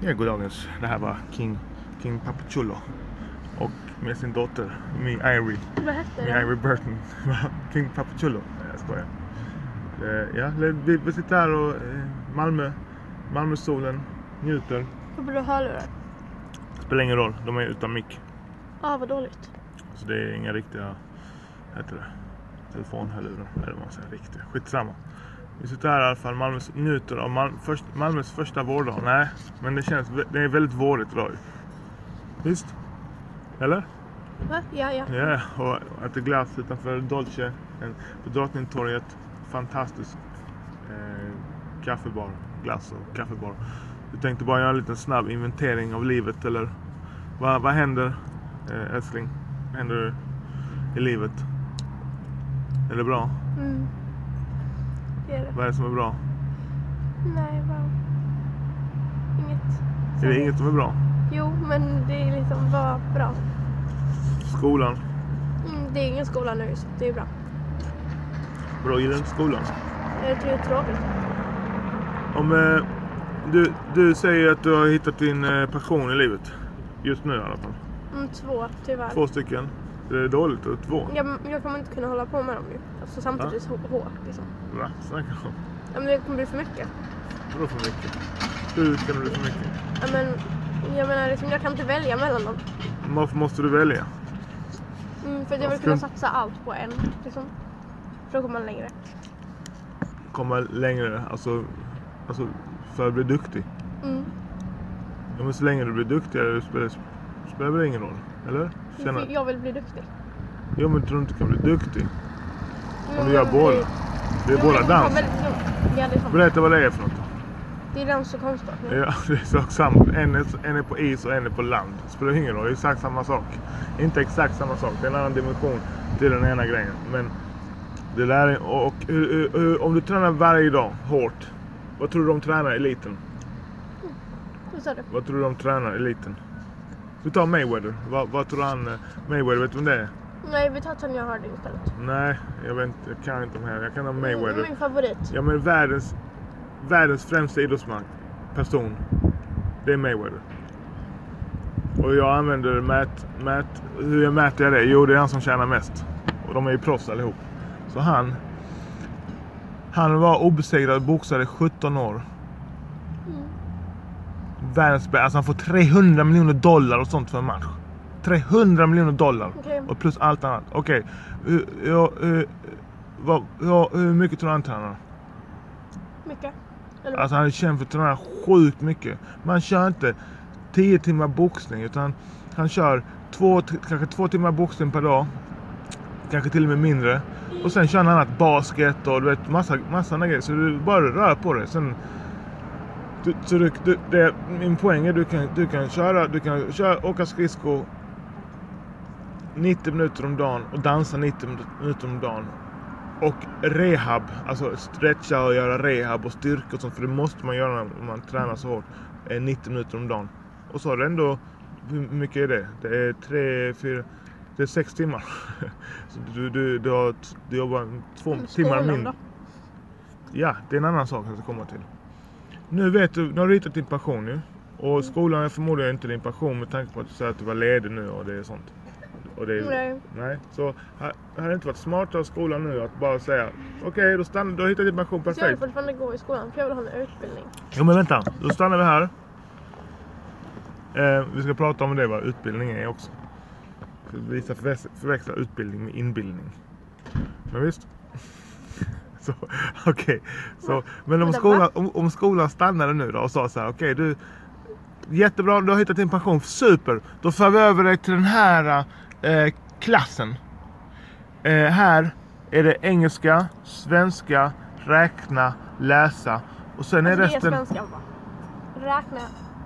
Ja, goddagens. Det här var King, King Papuchullo. Och med sin dotter, Mi Irie. Vad hette Mi? Irie Burton. King Papuchullo. Nej, jag skojar. Eh, Ja, vi, vi sitter här och eh, Malmö, Malmösolen, njuter. Får du hörlurar? Spelar ingen roll, de är utan mick. Ja, vad dåligt. Så det är inga riktiga, heter det, telefonhörlurar. Eller vad man säger, riktiga. Skitsamma. Vi sitter här i alla fall, Malmö njuter av Mal först, Malmös första vårdag. Nej, men det känns, det är väldigt vårigt idag. Visst? Eller? Va? Ja, ja. Ja, och äter glass utanför Dolce på Drottningtorget. Fantastisk eh, kaffebar, glass och kaffebar. Jag tänkte bara göra en liten snabb inventering av livet eller vad, vad händer eh, älskling? Vad händer i livet? Är det bra? Mm. Det är det. Vad är det som är bra? Nej, bara... Inget. Är det inget som är bra? Jo, men det är liksom bara bra. Skolan? Mm, det är ingen skola nu, så det är bra. Bra, gillar du inte skolan? Jag tycker det är tråkigt. Om, eh, du, du säger att du har hittat din eh, passion i livet. Just nu i alla fall. Mm, två, tyvärr. Två stycken. Det är dåligt att två. Jag, jag kommer inte kunna hålla på med dem ju. Alltså samtidigt så hårt liksom. Va? Snackar du om? Ja, men det kommer bli för mycket. Vadå för mycket? Hur kan det bli för mycket? Ja, men jag menar liksom, jag kan inte välja mellan dem. Varför måste du välja? Mm, för att jag vill kunna satsa allt på en. Liksom. För då kommer man längre. Komma längre, alltså, alltså för att bli duktig. Mm. Ja, men så länge du blir duktigare spelar, spelar det ingen roll. Eller? Känner, Jag vill bli duktig. ja men tror du inte kan bli duktig? Jo, Om du gör båda. det- är jo, båda dans. Berätta vad det är för något. Det är dans och konståkning. Ja, det är sak samma. En är, en är på is och en är på land. Det spelar ingen roll, det är exakt samma sak. Inte exakt samma sak, det är en annan dimension till den ena grejen. Men det där är, och, och hur- om du tränar varje dag hårt. Vad tror du de tränar eliten? Vad sa du? Vad tror du de tränar eliten? Vi tar Mayweather. Vad, vad tror han? eh, Mayweather, vet du vem det är? Nej, vi tar Tonya Harding istället. Nej, jag vet inte. Jag kan inte de här. Jag kan ha Mayweather. Min favorit. Ja men världens, världens främsta idrottsman, person, det är Mayweather. Och jag använder mät, mät, hur jag mäter jag det? Jo det är han som tjänar mest. Och de är ju proffs allihop. Så han, han var obesegrad boxare i 17 år. Världens bästa, alltså han får 300 miljoner dollar och sånt för en match. 300 miljoner dollar. Okej. Och plus allt annat. Okej, hur- ja, vad- ja, hur mycket tror du han tjänar? Mycket. Eller Alltså han är känd för att träna sjukt mycket. Man kör inte 10 timmar boxning utan han kör två, kanske två timmar boxning per dag. Kanske till och med mindre. Och sen kör han annat basket och du vet massa, massa grejer. Så du bara rör på dig. Sen, du, så du, du, det, min poäng är du kan, du kan köra, du kan köra, åka skridskor 90 minuter om dagen och dansa 90 minuter om dagen. Och rehab, alltså stretcha och göra rehab och styrka och sånt. För det måste man göra när man tränar så hårt. eh, 90 minuter om dagen. Och så har du ändå, hur mycket är det? Det är tre, fyra, det är sex timmar. Så du, du, du, har, du jobbar två Mm, timmar mindre. Ja, det är en annan sak jag ska komma till. Nu vet du, nu har du hittat din passion nu. Och skolan är förmodligen inte din passion med tanke på att du säger att du var ledig nu och det är sånt. Och det är, Nej. nej. Så ha- hade det inte varit smartare av skolan nu att bara säga okej, då stannar du har hittat din passion Så jag vill perfekt. fortfarande gå i skolan för jag vill ha en utbildning. Jo men vänta, då stannar vi här. Eh, vi ska prata om det vad utbildning är också. För Vi ska förväx- förväxla utbildning med inbildning. Men visst. Okej, så, men om skolan, om, om skolan stannade nu då och sa så här, okej du Jättebra, du har hittat din passion, super! Då för vi över dig till den här eh, klassen. Eh, här är det engelska, svenska, räkna, läsa och sen är Alltså, det är resten svenskan va? Räkna.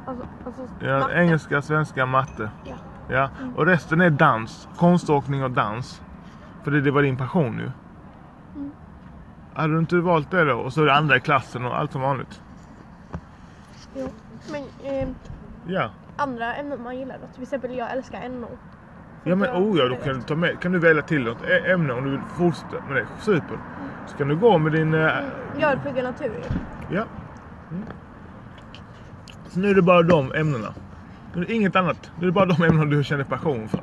Alltså, alltså ja, matte. engelska, svenska, matte. Ja. Ja, och resten är dans, konståkning och dans. För det, det var din passion nu. Mm. Hade du inte valt det då? Och så är det andra i klassen och allt som vanligt. Jo. Men eh, Ja. andra ämnen man gillar då? Till exempel jag älskar NO. Ja men oh ja, då kan du ta med, kan du välja till något ämne om du vill fortsätta med det. Super. Så kan du gå med din... eh, Mm, Jag vill plugga natur. Ja. Mm. Så nu är det bara de ämnena. Nu är det inget annat. Nu är det bara de ämnena du känner passion för.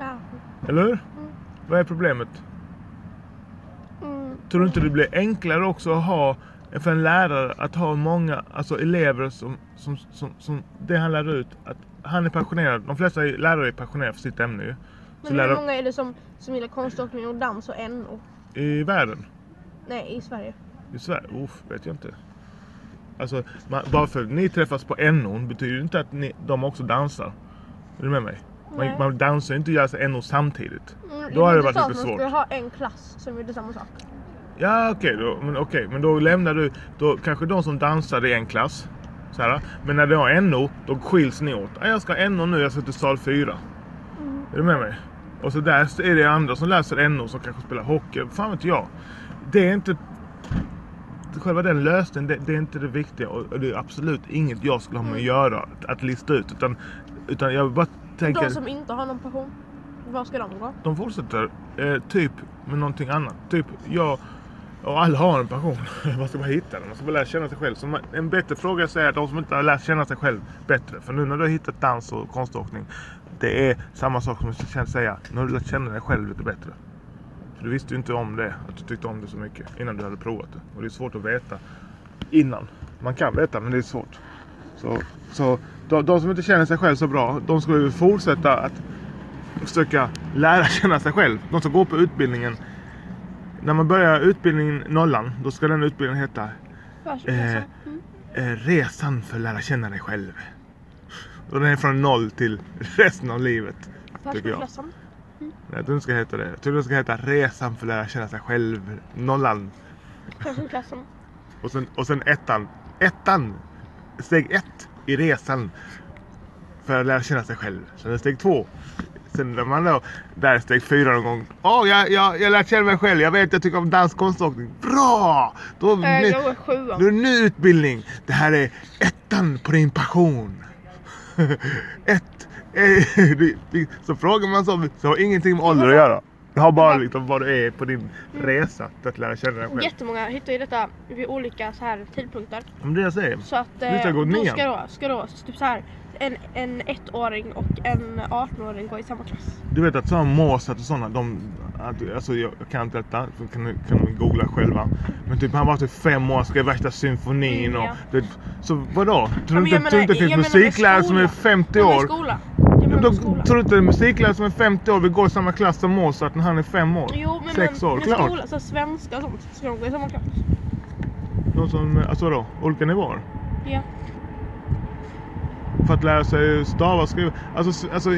Ja. Eller hur? Vad är problemet? Tror du inte det blir enklare också att ha för en lärare att ha många alltså elever som, som, som, som det han lär ut att han är passionerad. De flesta lärare är passionerade för sitt ämne ju. Men hur lärare, många är det som, som gillar konståkning och dans och NO? I världen? Nej, i Sverige. I Sverige? Uff, vet jag inte. Alltså, man, bara för att ni träffas på NO betyder inte att ni, de också dansar. Är du med mig? Man, Nej. man dansar inte och gör NO samtidigt. Mm, Då har det varit lite Man svårt. skulle ha en klass som gjorde samma sak. Ja okej, då, men, okej, men då lämnar du, då kanske de som dansar i en klass. Så här, men när du har NO, då skiljs ni åt. Ja, jag ska ha NO nu, jag ska till sal 4. Mm. Är du med mig? Och så där är det andra som läser NO som kanske spelar hockey. Fan vet jag. Det är inte... Själva den lösningen, det, det är inte det viktiga. Och det är absolut inget jag skulle ha med att göra. Att, att lista ut. Utan, utan jag bara tänker... De som inte har någon passion, var ska de gå? De fortsätter eh, typ med någonting annat. Typ jag och alla har en passion. Man ska bara hitta den. Man ska bara lära känna sig själv. Så en bättre fråga är de som inte har lärt känna sig själv bättre. För nu när du har hittat dans och konståkning. Det är samma sak som jag kan säga. Nu har du lärt känna dig själv lite bättre. För du visste ju inte om det. Att du tyckte om det så mycket. Innan du hade provat det. Och det är svårt att veta innan. Man kan veta men det är svårt. Så, så de, de som inte känner sig själv så bra. De ska ju fortsätta att försöka lära känna sig själv. De som går på utbildningen. När man börjar utbildningen nollan, då ska den utbildningen heta Varsågod. Eh, Mm. eh, Resan för att lära känna dig själv. Och den är från noll till resten av livet. Tycker jag. Nej, jag tror den ska heta det. Jag tror den ska heta Resan för att lära känna sig själv. Nollan. Och sen, och sen ettan. Ettan! Steg ett i resan. För att lära känna sig själv. Sen är steg två. Sen när man då, där är steg fyra någon gång. Åh, jag, jag, jag lärt känna mig själv. Jag vet, jag tycker om dans, konståkning. Bra! Då, Eh, nu, Jag går sjuan. då är ny utbildning. Det här är ettan på din passion. Ett. eh, Så frågar man så, så har ingenting med ålder att göra. Det har bara liksom vad du är på din resa till att lära känna dig själv. Jättemånga hittar ju detta vid olika så här tidpunkter. Men det jag säger. Så att Du ska eh, då ska då, ska då typ så här, en, en ettåring och en 18-åring gå i samma klass. Du vet att sådana Mozart och sådana, de, att, alltså jag, kan inte detta, så kan, kan ni googla själva. Men typ han var typ fem år, skrev värsta symfonin Mm, och... ja. Det, så vadå? Tror men du inte, inte det finns musiklärare som är skola. 50 Ja, men år? skola. Jag Ja, menar Då, med skola. tror du inte musiklärare som är 50 år vill gå i samma klass som Mozart när han är fem år? Jo men Sex men, år, med klart. skola, så svenska och sånt, ska de gå i samma klass? De som, alltså vadå? Olika nivåer? Ja. För att lära sig stava och skriva. Alltså, alltså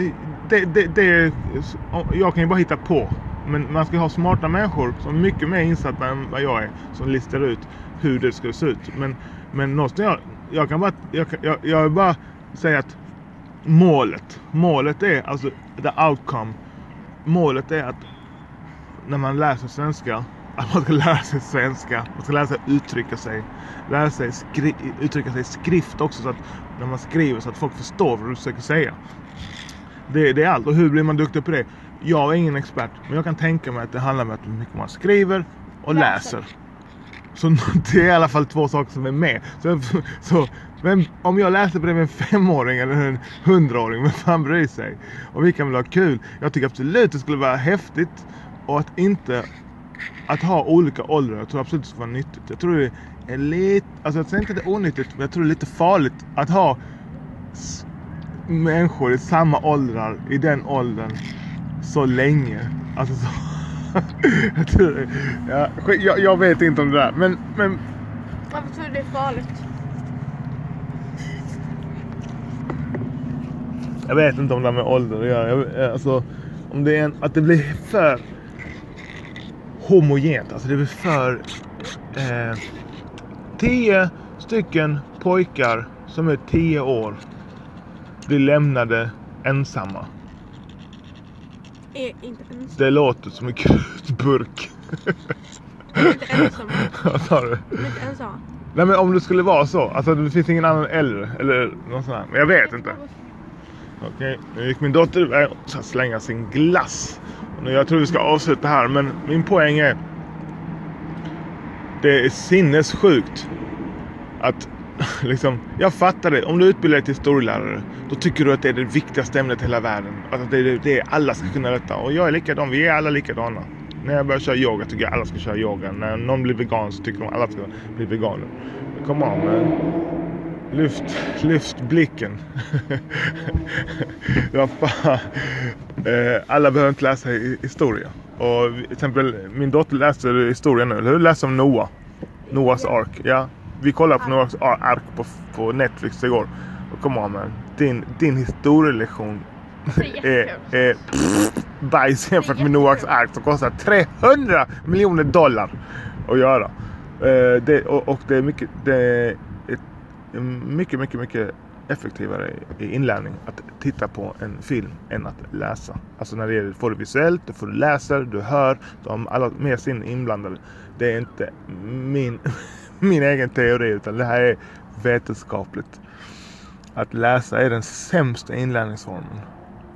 det, det, det är, jag kan ju bara hitta på. Men man ska ha smarta människor som är mycket mer insatta än vad jag är. Som listar ut hur det ska se ut. Men, men någonstans, jag, jag kan bara, jag, jag, jag vill bara säga att målet. Målet är alltså the outcome. Målet är att när man läser svenska att man ska lära sig svenska. Man ska lära sig uttrycka sig. Lära sig uttrycka sig i skrift också så att när man skriver så att folk förstår vad du försöker säga. Det, det är allt. Och hur blir man duktig på det? Jag är ingen expert, men jag kan tänka mig att det handlar om att hur mycket man skriver och Läser. läser. Så det är i alla fall två saker som är med. Så, så vem, om jag läser med en femåring eller en hundraåring, vem fan bryr sig? Och vi kan väl ha kul. Jag tycker absolut det skulle vara häftigt och att inte att ha olika åldrar. Jag tror absolut det skulle vara nyttigt. Jag tror det är lite, alltså jag säger inte att det är onyttigt, men jag tror det är lite farligt att ha människor i samma åldrar, i den åldern, så länge. Alltså så... jag, tror, det- ja, jag, jag vet inte om det där, men, men Varför tror du det är farligt? Jag vet inte om det har med ålder att göra. Jag, alltså, om det är en, att det blir för homogent. Alltså det blir för... Eh, tio stycken pojkar som är tio år blir lämnade ensamma. Är inte ensamma. Det låter som en krutburk. Är inte ensamma. Vad sa du? Är inte ensamma. Nej men om det skulle vara så. Alltså det finns ingen annan äldre. Eller något sånt här. Men jag vet inte. Okej, nu gick min dotter iväg och ska slänga sin glass. Jag tror vi ska avsluta här, men min poäng är... Det är sinnessjukt att liksom, jag fattar det. Om du utbildar dig till historielärare, då tycker du att det är det viktigaste ämnet i hela världen. Att det är det alla ska kunna detta. Och jag är likadan, vi är alla likadana. När jag börjar köra yoga tycker jag alla ska köra yoga. När någon blir vegan så tycker de alla ska bli veganer. Come on man. Lyft, lyft blicken. ja, fan. Eh, alla behöver inte läsa hi- historia. Och till exempel min dotter läser historia nu, hur? Läser om Noah. Noahs ark. Ja, vi kollade på Noahs ar- ark på, på Netflix igår. Och come on man. Din, din historielektion är är, bajs jämfört med Noahs ark som kostar 300 miljoner dollar att göra. Eh, det, och, och det är mycket, det är mycket, mycket, mycket effektivare i inlärning att titta på en film än att läsa. Alltså när det gäller, får du visuellt, du får du läser, du hör, de alla med sin inblandade. Det är inte min, min egen teori utan det här är vetenskapligt. Att läsa är den sämsta inlärningsformen.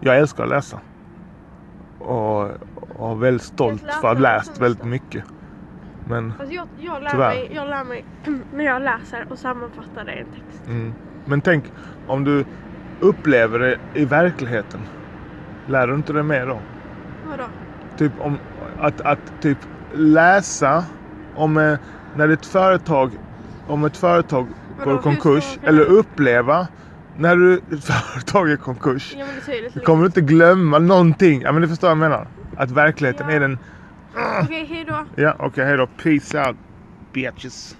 Jag älskar att läsa. Och, och är väldigt stolt för att ha läst väldigt mycket. Men, Alltså jag, jag, lär mig, jag lär mig när jag läser och sammanfattar det i en text. mm. Men tänk om du upplever det i verkligheten. Lär du inte det mer då? Vadå? Typ om att, att typ läsa om eh, när ett företag om ett företag Vadå, går i konkurs eller uppleva när du, ett företag är i konkurs. Ja Du kommer inte glömma någonting. Ja men du förstår vad jag menar. Att verkligheten Ja. är den... Okej, hejdå. Ja okej hejdå. Peace out bitches.